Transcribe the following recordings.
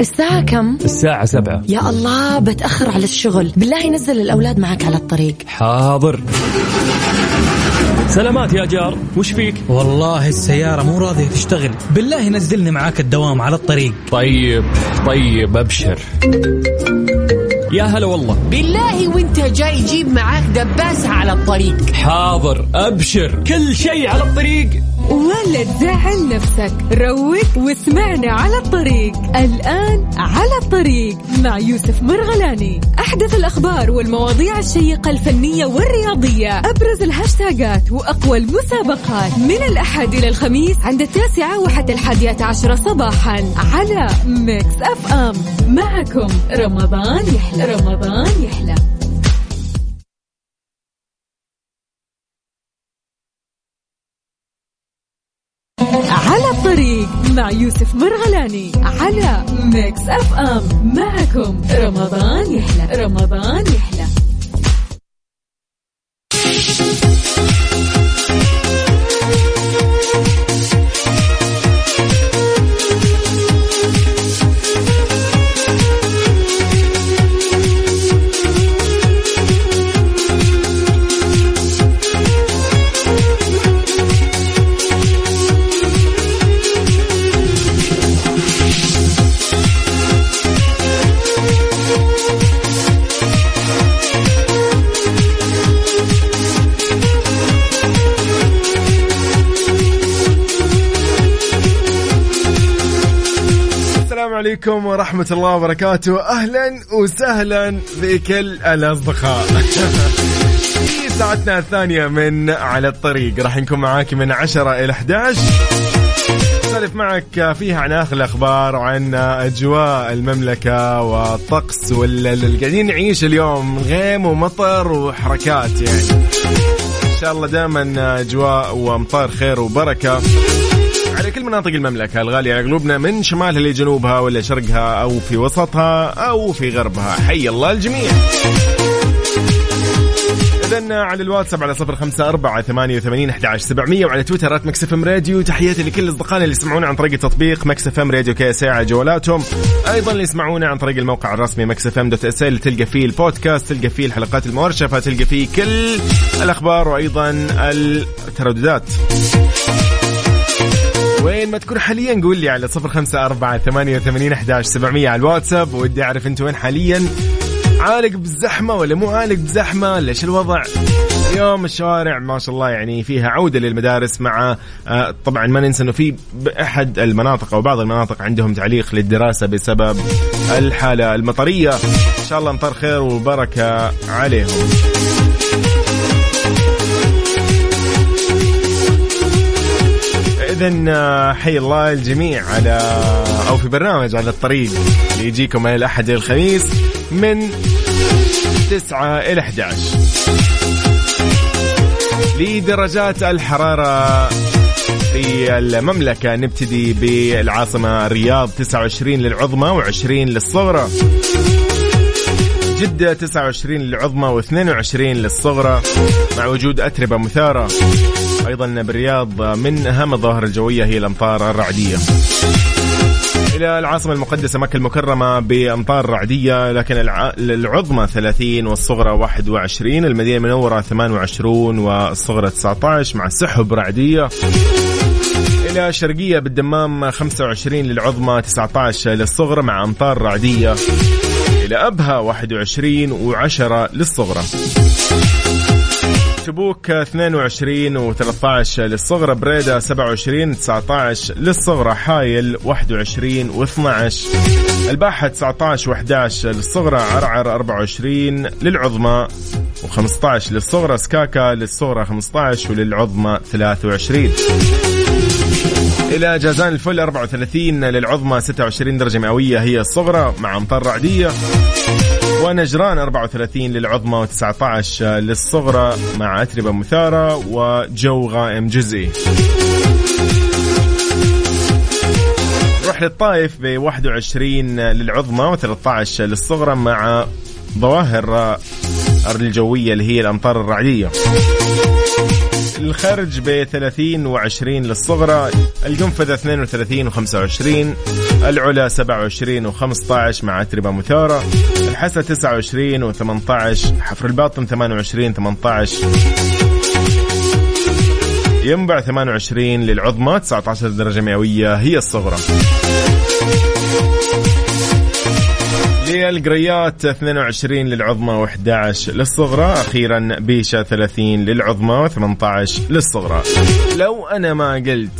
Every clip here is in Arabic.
الساعة كم؟ الساعة سبعة. يا الله بتأخر على الشغل. بالله نزل الأولاد معك على الطريق. حاضر. سلامات يا جار. وش فيك؟ والله السيارة مو راضية تشتغل. بالله نزلني معاك الدوام على الطريق. طيب طيب أبشر. يا هلا والله. بالله وانت جاي جيب معاك دباسة على الطريق. حاضر أبشر. كل شيء على الطريق. ولا تزعل نفسك. روق واسمعنا على الطريق. الآن على الطريق مع يوسف مرغلاني. أحدث الأخبار والمواضيع الشيقة الفنية والرياضية. أبرز الهاشتاجات وأقوى المسابقات. من الأحد إلى الخميس عند التاسعة وحتى الحادية عشرة صباحا على Mix FM معكم رمضان يحلى. رمضان يحلى. الطريق مع يوسف مرغلاني على Mix FM معكم رمضان يحلى. رمضان يحلى. عليكم ورحمة الله وبركاته. أهلا وسهلا بكل الأصدقاء. في ساعتنا الثانية من على الطريق. راح نكون معاك من 10 إلى 11 نسولف معك فيها عن آخر الأخبار وعن أجواء المملكة والطقس واللي قاعدين نعيش اليوم. غيم ومطر وحركات يعني. إن شاء الله دائما أجواء وأمطار خير وبركة. على كل مناطق المملكة الغالية على قلوبنا من شمالها لجنوبها ولا شرقها أو في وسطها أو في غربها. حي الله الجميع. إذن على الواتساب على صفر خمسة أربعة ثمانية وثمانين أحد عشر سبعمية وعلى تويتر Mix FM Radio. تحياتي لكل أصدقائنا اللي يسمعونا عن طريق التطبيق Mix FM Radio كي ساعة جوالاتهم. أيضا اللي يسمعونا عن طريق الموقع الرسمي Mix FM dot SA اللي تلقى فيه البودكاست تلقى فيه الحلقات المرشفة تلقى فيه كل الأخبار وأيضا الترددات. وين ما تكون حاليا قول لي على صفر خمسة أربعة ثمانية وثمانين أحداش سبعمية على الواتساب ودي أعرف أنت وين حاليا. عالق بالزحمة ولا مو عالق بزحمة؟ ليش الوضع؟ اليوم الشوارع ما شاء الله يعني فيها عودة للمدارس مع آه، طبعا ما ننسى أنه في بأحد المناطق أو بعض المناطق عندهم تعليق للدراسة بسبب الحالة المطرية. إن شاء الله أمطار خير وبركة عليهم. اذا حي الله الجميع على أو في برنامج على الطريق اللي يجيكم من الأحد إلى الخميس من 9 إلى 11 لدرجات الحرارة في المملكة نبتدي بالعاصمة الرياض 29 للعظمى و20 للصغرى. جدة 29 للعظمى و22 للصغرى مع وجود أتربة مثارة. أيضا بالرياض من أهم الظواهر الجوية هي الأمطار الرعدية. إلى العاصمة المقدسة مكة المكرمة بأمطار رعدية لكن الع... العظمى 30 والصغرى 21 المدينة المنورة 28 والصغرى 19 مع سحب رعدية. إلى الشرقية بالدمام 25 للعظمى 19 للصغرى مع أمطار رعدية. إلى أبها 21 و10 للصغرى. تبوك 22 و13 للصغرى بريدة 27 19 للصغرى حايل 21 و12 الباحة 19 و11 للصغرى عرعر 24 للعظمى و15 للصغرى سكاكا للصغرى 15 وللعظمى 23 إلى جازان الفل 34 للعظمى 26 درجة مئوية هي الصغرى مع أمطار رعدية. ونجران 34 للعظمى و19 للصغرى مع أتربة مثارة وجو غائم جزئي. نروح للطائف ب 21 للعظمى و13 للصغرى مع ظواهر الجوية اللي هي الأمطار الرعدية. الخرج ب 30 و20 للصغرى القنفذة 32 و25 العلا 27 و15 مع أتربة مثارة الحسا 29 و18 حفر الباطن 28 18 ينبع 28 للعظمى 19 درجة مئوية هي الصغرى. للقريات 22 للعظمى و11 للصغرى أخيرا بيشا 30 للعظمى و18 للصغرى. لو أنا ما قلت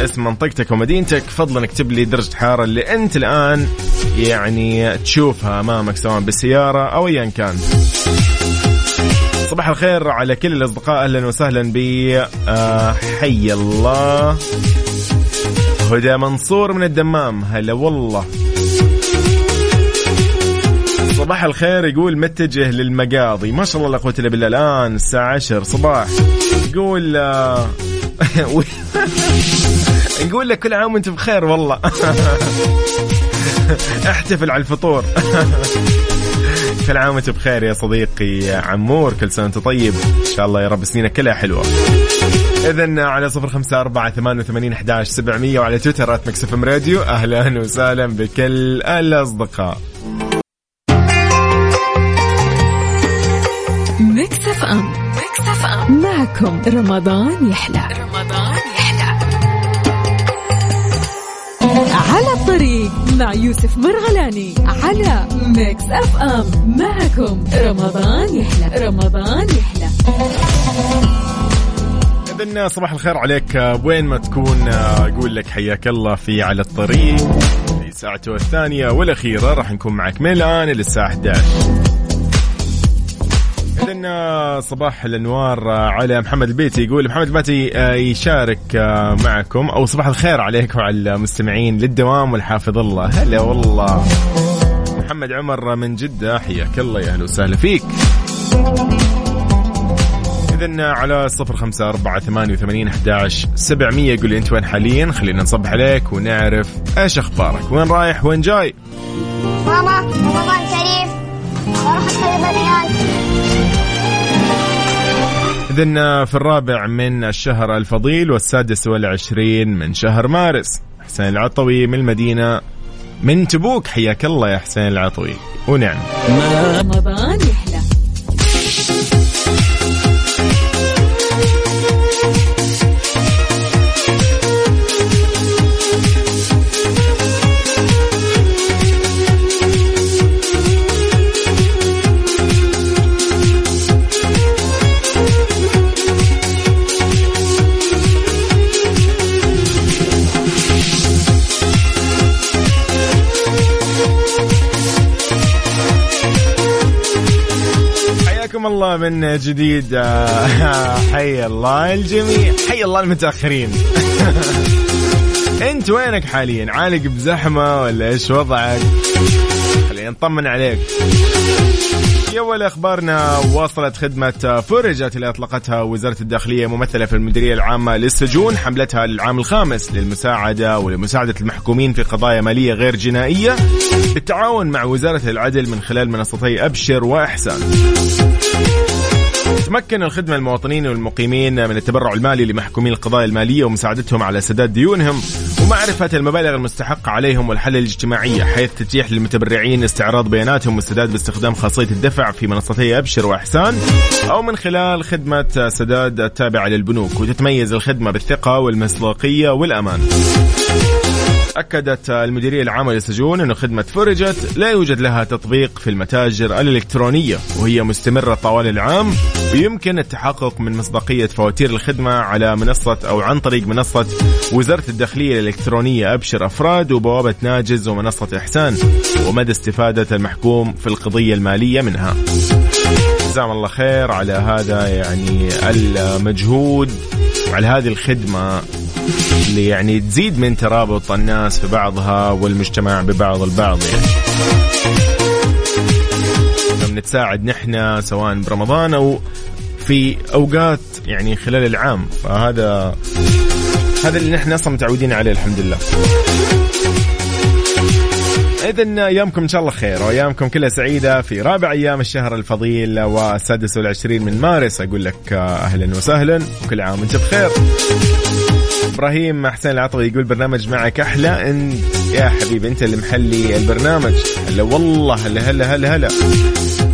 اسم منطقتك ومدينتك فضلا اكتب لي درجة الحراره اللي أنت الآن يعني تشوفها أمامك سواء بالسيارة أو ايا كان. صباح الخير على كل الأصدقاء أهلا وسهلا ب آه، حي الله. هدى منصور من الدمام. هلا والله. صباح الخير يقول متجه للمقاضي. ما شاء الله لا قوة إلا بالله الآن الساعة 10 صباح. يقول آه، نقول لك كل عام وأنت بخير والله. احتفل على الفطور. كل عام وأنت بخير يا صديقي عمور كل سنة وأنت طيب. إن شاء الله يا رب سنينك كلها حلوة. إذا على صفر خمسة أربعة ثمانية وثمانين أحداش سبعمية وعلى تويتر آت مكسف راديو أهلا وسهلا بكل الأصدقاء. معكم رمضان يحلى. رمضان يحلى على الطريق مع يوسف مرغلاني على Mix FM. معكم رمضان يحلى. رمضان يحلى. إذن صباح الخير عليك. وين ما تكون أقول لك حياك الله في على الطريق. في ساعته الثانية والأخيرة راح نكون معك من الآن إلى الساعة 11 إذن صباح الأنوار على محمد البيتي. يقول محمد البيتي يشارك معكم. أو صباح الخير عليك وعلى المستمعين للدوام والحافظ الله. هلا والله. محمد عمر من جدة حياك الله يا أهلا وسهلا فيك. إذن على صفر خمسة أربعة ثمانية وثمانين أحداش سبعمية. يقول لي أنت وين حاليا؟ خلينا نصبح عليك ونعرف إيش أخبارك. وين رايح؟ وين جاي؟ ماما رمضان كريم بروح الصيدليات إذن في الرابع من الشهر الفضيل والسادس والعشرين من شهر مارس. حسين العطوي من المدينة من تبوك. حياك الله يا حسين العطوي. ونعم. رمضان يحلى الله من جديد. حي الله الجميع. حي الله المتأخرين. انت وينك حاليا؟ عالق بزحمة ولا إيش وضعك؟ خلينا نطمن عليك. في أول أخبارنا واصلت خدمة فرجت اللي أطلقتها وزارة الداخلية ممثلة في المديرية العامة للسجون حملتها للعام الخامس للمساعدة ولمساعدة المحكومين في قضايا مالية غير جنائية. بالتعاون مع وزارة العدل من خلال منصتي أبشر وإحسان تمكن الخدمة المواطنين والمقيمين من التبرع المالي لمحكومين القضايا المالية ومساعدتهم على سداد ديونهم ومعرفة المبالغ المستحقة عليهم والحل الاجتماعية حيث تتيح للمتبرعين استعراض بياناتهم والسداد باستخدام خاصية الدفع في منصتي أبشر وإحسان أو من خلال خدمة سداد التابعة للبنوك وتتميز الخدمة بالثقة والمصداقية والأمان. أكدت المديرية العامة للسجون أن خدمة فرجت لا يوجد لها تطبيق في المتاجر الإلكترونية وهي مستمرة طوال العام ويمكن التحقق من مصداقية فواتير الخدمة على منصة أو عن طريق منصة وزارة الداخلية الإلكترونية أبشر أفراد وبوابة ناجز ومنصة إحسان ومدى استفادة المحكوم في القضية المالية منها. جزاهم الله خير على هذا يعني المجهود وعلى هذه الخدمة. اللي يعني تزيد من ترابط الناس في بعضها والمجتمع ببعض البعض يعني. نتساعد نحن سواء برمضان أو في أوقات يعني خلال العام. فهذا هذا اللي نحن أصلا متعودين عليه الحمد لله. إذا أيامكم إن شاء الله خير وأيامكم كلها سعيدة في رابع أيام الشهر الفضيل والسادس والعشرين من مارس. أقول لك أهلا وسهلا وكل عام وأنت بخير. إبراهيم حسين العطوي يقول برنامج معك أحلى انت يا حبيبي أنت اللي محلي البرنامج. هلا والله هلا هلا هلا هلا.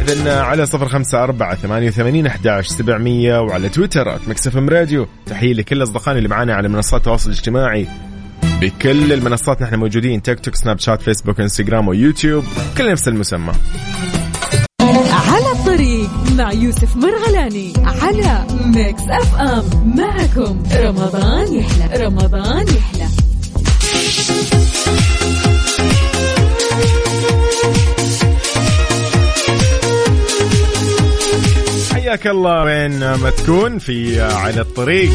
اذا على صفر خمسة أربعة ثمانية وثمانين أحداش سبعمية وعلى تويتر Mix FM Radio تحية لكل أصدقائنا اللي معانا على منصات التواصل الاجتماعي. بكل المنصات نحن موجودين تيك توك سناب شات فيسبوك انستغرام ويوتيوب كل نفس المسمى. يوسف مرغلاني على Mix FM. معكم رمضان يحلى رمضان يحلى. حياك الله وين ما تكون في على الطريق.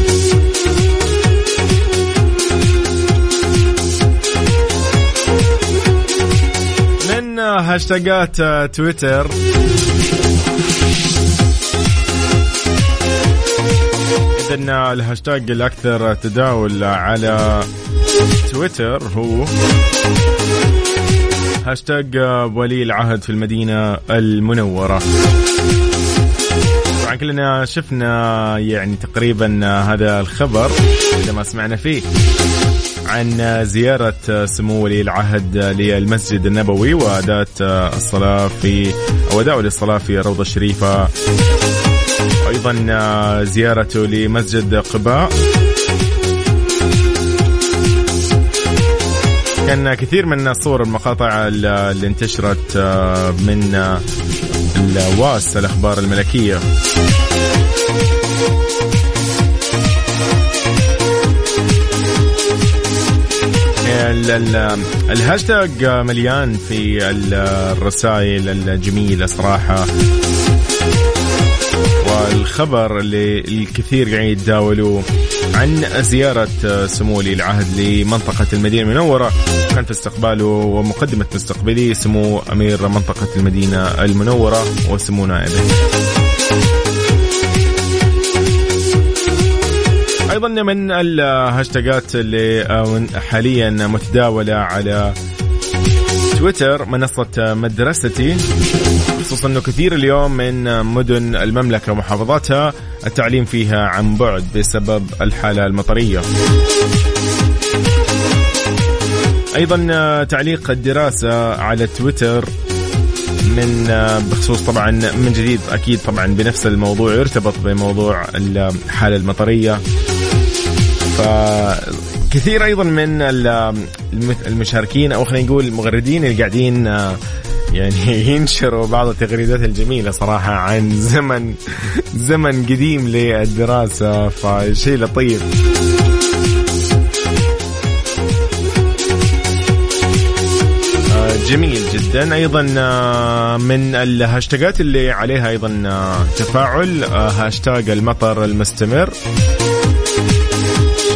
من هاشتاجات تويتر؟ إذن الهاشتاج الأكثر تداول على تويتر هو هاشتاج ولي العهد في المدينة المنورة. طبعا كلنا شفنا يعني تقريبا هذا الخبر إذا ما سمعنا فيه عن زيارة سمو ولي العهد للمسجد النبوي وأداة الصلاة في أو أداء للصلاة في الروضة الشريفة. أيضا زيارته لمسجد قباء. كان كثير من الصور المقاطع اللي انتشرت من الواس الأخبار الملكية. الهاشتاج مليان في الرسائل الجميلة صراحة. والخبر اللي الكثير قاعد يتداولوه عن زيارة سمو ولي العهد لمنطقة المدينة المنورة. كان في استقباله ومقدمة مستقبلي سمو أمير منطقة المدينة المنورة وسمو نائبه أيضا من الهاشتاجات اللي حاليا متداولة على تويتر منصة مدرستي خصوصا إنه كثير اليوم من مدن المملكة ومحافظاتها التعليم فيها عن بعد بسبب الحالة المطرية. أيضا تعليق الدراسة على تويتر من بخصوص طبعا من جديد أكيد طبعا بنفس الموضوع يرتبط بموضوع الحالة المطرية. كثير أيضا من المشاركين أو خلينا نقول المغردين اللي قاعدين يعني ينشروا بعض التغريدات الجميلة صراحة عن زمن زمن قديم للدراسة. فشيء لطيف. جميل جدا. أيضا من الهاشتاجات اللي عليها أيضا تفاعل هاشتاج المطر المستمر.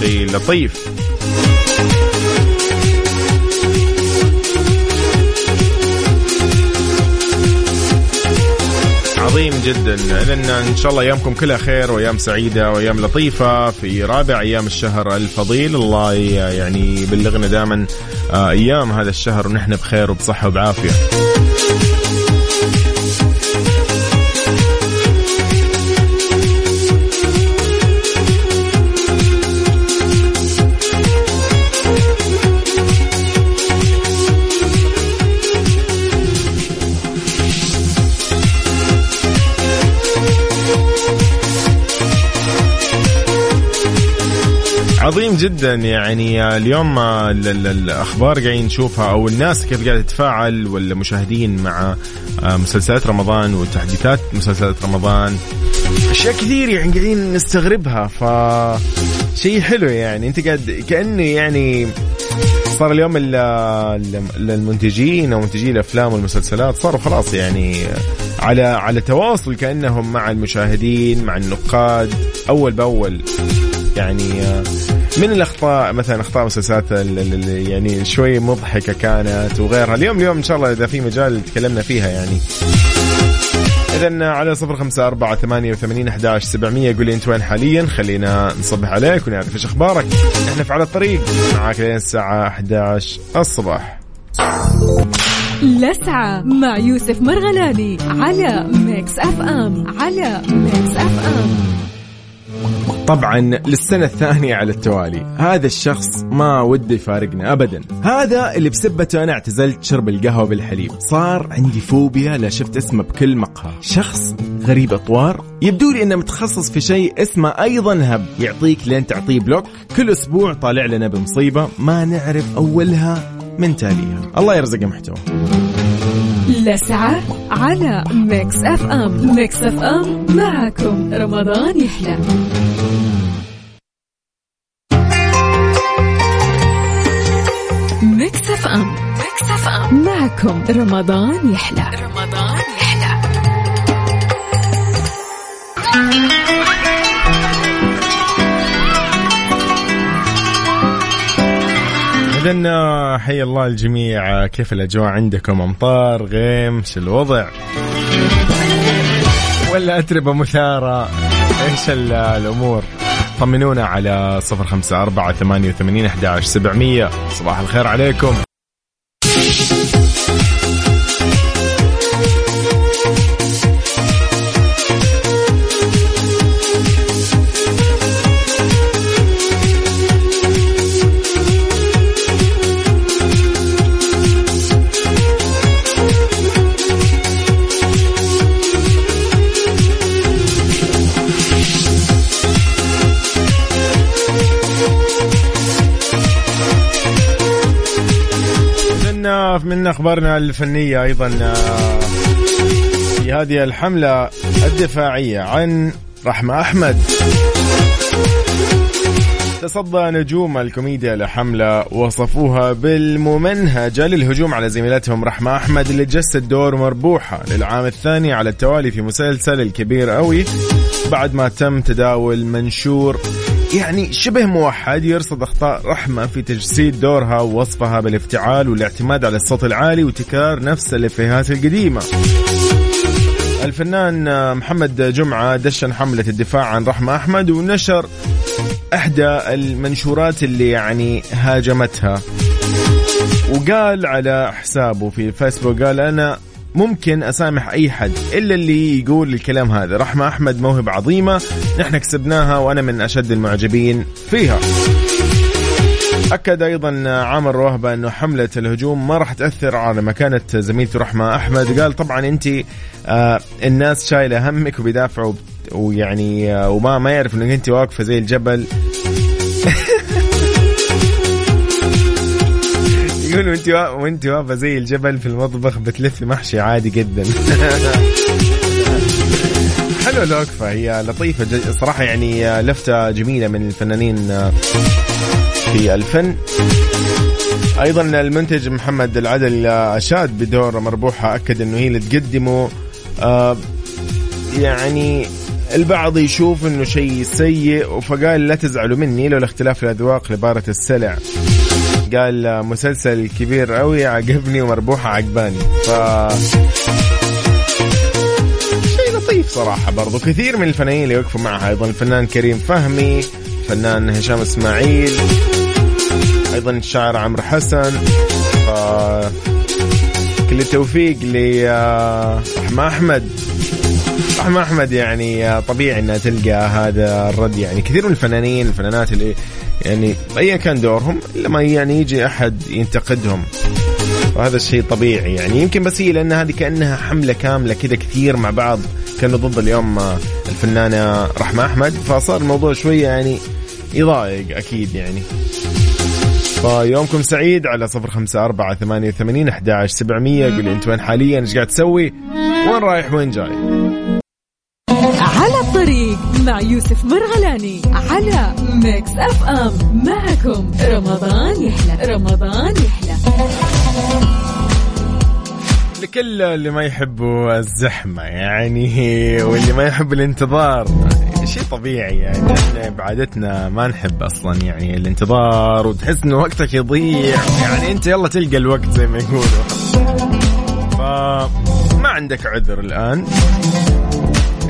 شيء لطيف. عظيم جدا. لأن إن شاء الله أيامكم كلها خير وأيام سعيدة وأيام لطيفة في رابع أيام الشهر الفضيل. الله يعني يبلغنا دائما أيام هذا الشهر ونحن بخير وبصحة وبعافية. عظيم جدا يعني. اليوم الأخبار قاعدين نشوفها أو الناس كيف قاعدة تتفاعل والمشاهدين مع مسلسلات رمضان وتحديثات مسلسلات رمضان. أشياء كثير يعني قاعدين نستغربها ف شيء حلو يعني. أنت قاعد كأنه يعني صار اليوم المنتجين أو منتجي الأفلام والمسلسلات صاروا خلاص يعني على على تواصل كأنهم مع المشاهدين مع النقاد أول بأول. يعني من الأخطاء مثلا أخطاء مسلسلات يعني شوي مضحكة كانت وغيرها. اليوم اليوم إن شاء الله إذا في مجال تكلمنا فيها يعني. إذا على صفر خمسة أربعة ثمانية وثمانين أحداش سبعمية قولي أنت وين حاليا؟ خلينا نصبح عليك ونعرف إيش أخبارك. إحنا في على الطريق. معاك لين الساعة 11 الصباح. لسعة مع يوسف مرغلاني على Mix FM. على Mix FM. طبعا للسنة الثانية على التوالي. هذا الشخص ما وده يفارقنا أبدا. هذا اللي بسبته أنا اعتزلت شرب القهوة بالحليب. صار عندي فوبيا لا شفت اسمه بكل مقهى. شخص غريب أطوار. يبدو لي أنه متخصص في شيء اسمه أيضا هب. يعطيك لين تعطيه block. كل أسبوع طالع لنا بمصيبة ما نعرف أولها من تاليها. الله يرزقه محتوى. لسعة على Mix FM. Mix FM معكم رمضان يحلى. Mix FM. Mix FM. معكم رمضان يحلى. رمضان يحلى. إذن حي الله الجميع كيف الأجواء عندكم؟ أمطار غيم شو الوضع؟ ولا أتربة مثارة؟ إيش ال- الأمور؟ طمنونا على صفر خمسة أربعة ثمانية وثمانين أحد سبعمية. صباح الخير عليكم. من أخبارنا الفنية أيضا آه، في هذه الحملة الدفاعية عن رحمة أحمد. تصدى نجوم الكوميديا لحملة وصفوها بالممنهجة للهجوم على زميلتهم رحمة أحمد اللي تجسد دور مربوحة للعام الثاني على التوالي في مسلسل الكبير قوي بعد ما تم تداول منشور يعني شبه موحد يرصد أخطاء رحمة في تجسيد دورها ووصفها بالافتعال والاعتماد على الصوت العالي وتكرار نفس الإفيهات القديمة. الفنان محمد جمعة دشن حملة الدفاع عن رحمة أحمد ونشر إحدى المنشورات اللي يعني هاجمتها. وقال على حسابه في فيسبوك قال أنا ممكن أسامح أي حد إلا اللي يقول الكلام هذا. رحمة أحمد موهبة عظيمة. نحن كسبناها وأنا من أشد المعجبين فيها. أكد أيضا عامر وهبة أنه حملة الهجوم ما راح تأثر على مكانة زميلته رحمة أحمد. قال طبعا أنت آه الناس شايلة همك وبيدافعوا ويعني آه وما ما يعرف أنك أنت واقفة زي الجبل. يقولوا انت وا... وانت واقفة زي الجبل في المطبخ بتلفي محشي عادي جدا. حلوة الوقفة هي لطيفة. صراحة يعني لفتة جميلة من الفنانين في الفن. أيضا المنتج محمد العدل أشاد بدور مربوحة أكد إنه هي اللي تقدمه. آه يعني البعض يشوف إنه شيء سيء فقال لا تزعلوا مني لولا اختلاف الأذواق لبارة السلع. قال مسلسل كبير قوي عجبني ومربوحة عجباني. ف شيء لطيف صراحة برضو. كثير من الفنانين اللي يوقفوا معها أيضا الفنان كريم فهمي الفنان هشام إسماعيل أيضا الشاعر عمرو حسن. ف... كل التوفيق لرحمة أحمد. رحمة أحمد يعني طبيعي أنها تلقى هذا الرد. يعني كثير من الفنانين الفنانات اللي يعني أيا كان دورهم لما يعني يجي أحد ينتقدهم. وهذا الشيء طبيعي يعني. يمكن بس هي لأن هذه كأنها حملة كاملة كذا كثير مع بعض. كانوا ضد اليوم الفنانة رحمة أحمد. فصار الموضوع شوية يعني يضايق أكيد يعني. فيومكم سعيد على صفر خمسة أربعة ثمانية وثمانين أحد سبعمية. قولي أنت وين حاليا؟ إيش قاعد تسوي؟ وين رايح؟ وين جاي؟ على الطريق مع يوسف مرغلاني على Mix FM. معكم رمضان يحلى رمضان يحلى. لكل اللي ما يحبوا الزحمة يعني واللي ما يحب الانتظار شيء طبيعي يعني. إحنا بعادتنا ما نحب أصلا يعني الانتظار وتحس إنه وقتك يضيع. يعني أنت يلا تلقى الوقت زي ما يقولوا. فما عندك عذر الآن.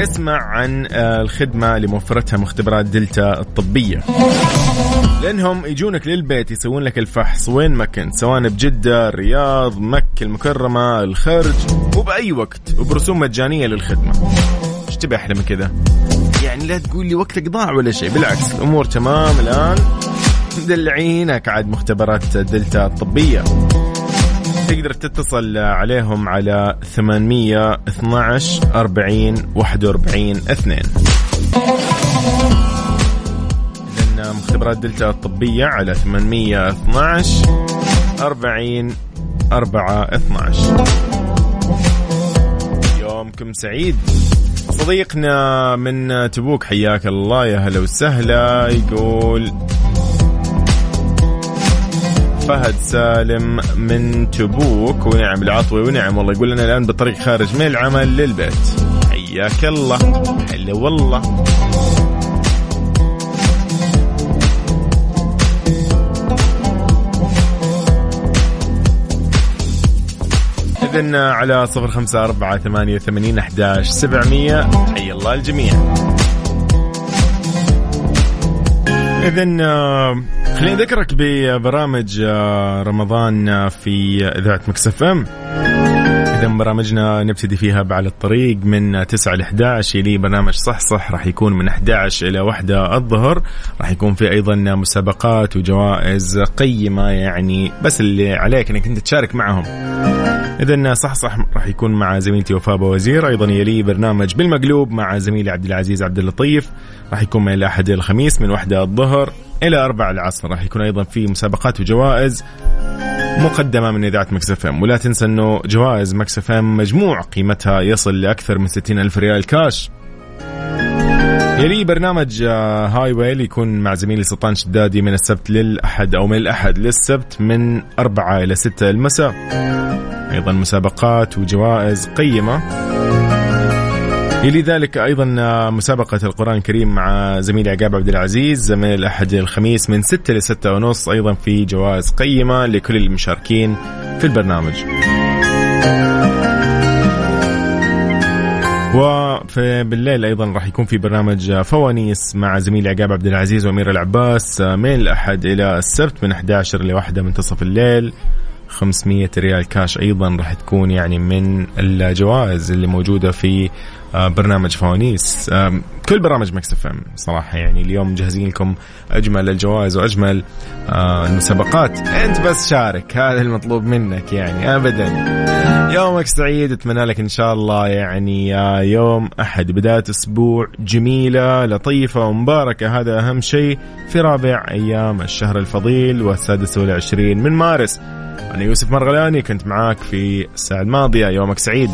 اسمع عن الخدمة اللي موفرتها مختبرات دلتا الطبية. لأنهم يجونك للبيت يسوون لك الفحص. وين ما كنت سواء بجدة الرياض مكة المكرمة الخرج وباي وقت وبرسوم مجانية للخدمة. إيش تبي أحلى من كذا؟ يعني لا تقول لي وقتك ضاع ولا شيء. بالعكس الأمور تمام الآن. مدلعينك عاد مختبرات دلتا الطبية. تقدر تتصل عليهم على 812 40 41 2 لأن مختبرات دلتا الطبية على 812 40 4 12 يومكم سعيد. صديقنا من تبوك حياك الله يا هلا وسهلا يقول فهد سالم من تبوك ونعم العطوي ونعم والله. يقول لنا الآن بالطريق خارج من العمل للبيت. حياك الله. هلا والله. إذن على صفر خمسة أربعة ثمانية ثمانين أحداش سبعمية. حي الله الجميع. إذن آه، خليني أذكرك ببرامج آه، رمضان آه، في إذاعة مكسف أم. إذا برامجنا نبتدي فيها بعد الطريق من 9 ل 11 يلي برنامج صح صح راح يكون من 11 إلى 1 الظهر. راح يكون في أيضا مسابقات وجوائز قيمة يعني بس اللي عليك أنك أنت تشارك معهم. إذا صح صح راح يكون مع زميلتي وفاء وزير أيضا يلي برنامج بالمقلوب مع زميلي عبد العزيز عبد اللطيف. راح يكون من الأحد إلى الخميس من 1 الظهر. إلى 4 العصر. راح يكون أيضا في مسابقات وجوائز مقدمة من إذاعة Mix FM. ولا تنسى أنه جوائز Mix FM مجموع قيمتها يصل لأكثر من 60 ألف ريال كاش. يلي برنامج آه، هاي ويل يكون مع زميلي سلطان شدادي من السبت للأحد أو من الأحد للسبت من أربعة إلى ستة المساء. أيضا مسابقات وجوائز قيمة. يلي ذلك أيضا آه، مسابقة القرآن الكريم مع زميلي عقاب عبد العزيز من الاحد الخميس من 6 ل 6 ونص أيضا في جوائز قيمة لكل المشاركين في البرنامج. وفي بالليل أيضا راح يكون في برنامج فوانيس مع زميلي عقاب عبد العزيز وأمير العباس آه، من الأحد إلى السبت من 11 ل 1 منتصف الليل 500 ريال كاش أيضا راح تكون يعني من الجوائز اللي موجودة في آه، برنامج فوانيس. كل برامج Mix FM صراحة يعني اليوم مجهزين لكم أجمل الجوائز وأجمل آه، المسابقات. أنت بس شارك هذا المطلوب منك يعني ابدا. يومك سعيد أتمنى لك إن شاء الله يعني يوم أحد. بداية أسبوع جميلة لطيفة ومباركة. هذا أهم شيء في رابع أيام الشهر الفضيل والسادس والعشرين من مارس. أنا يوسف مرغلاني كنت معاك في الساعة الماضية. يومك سعيد.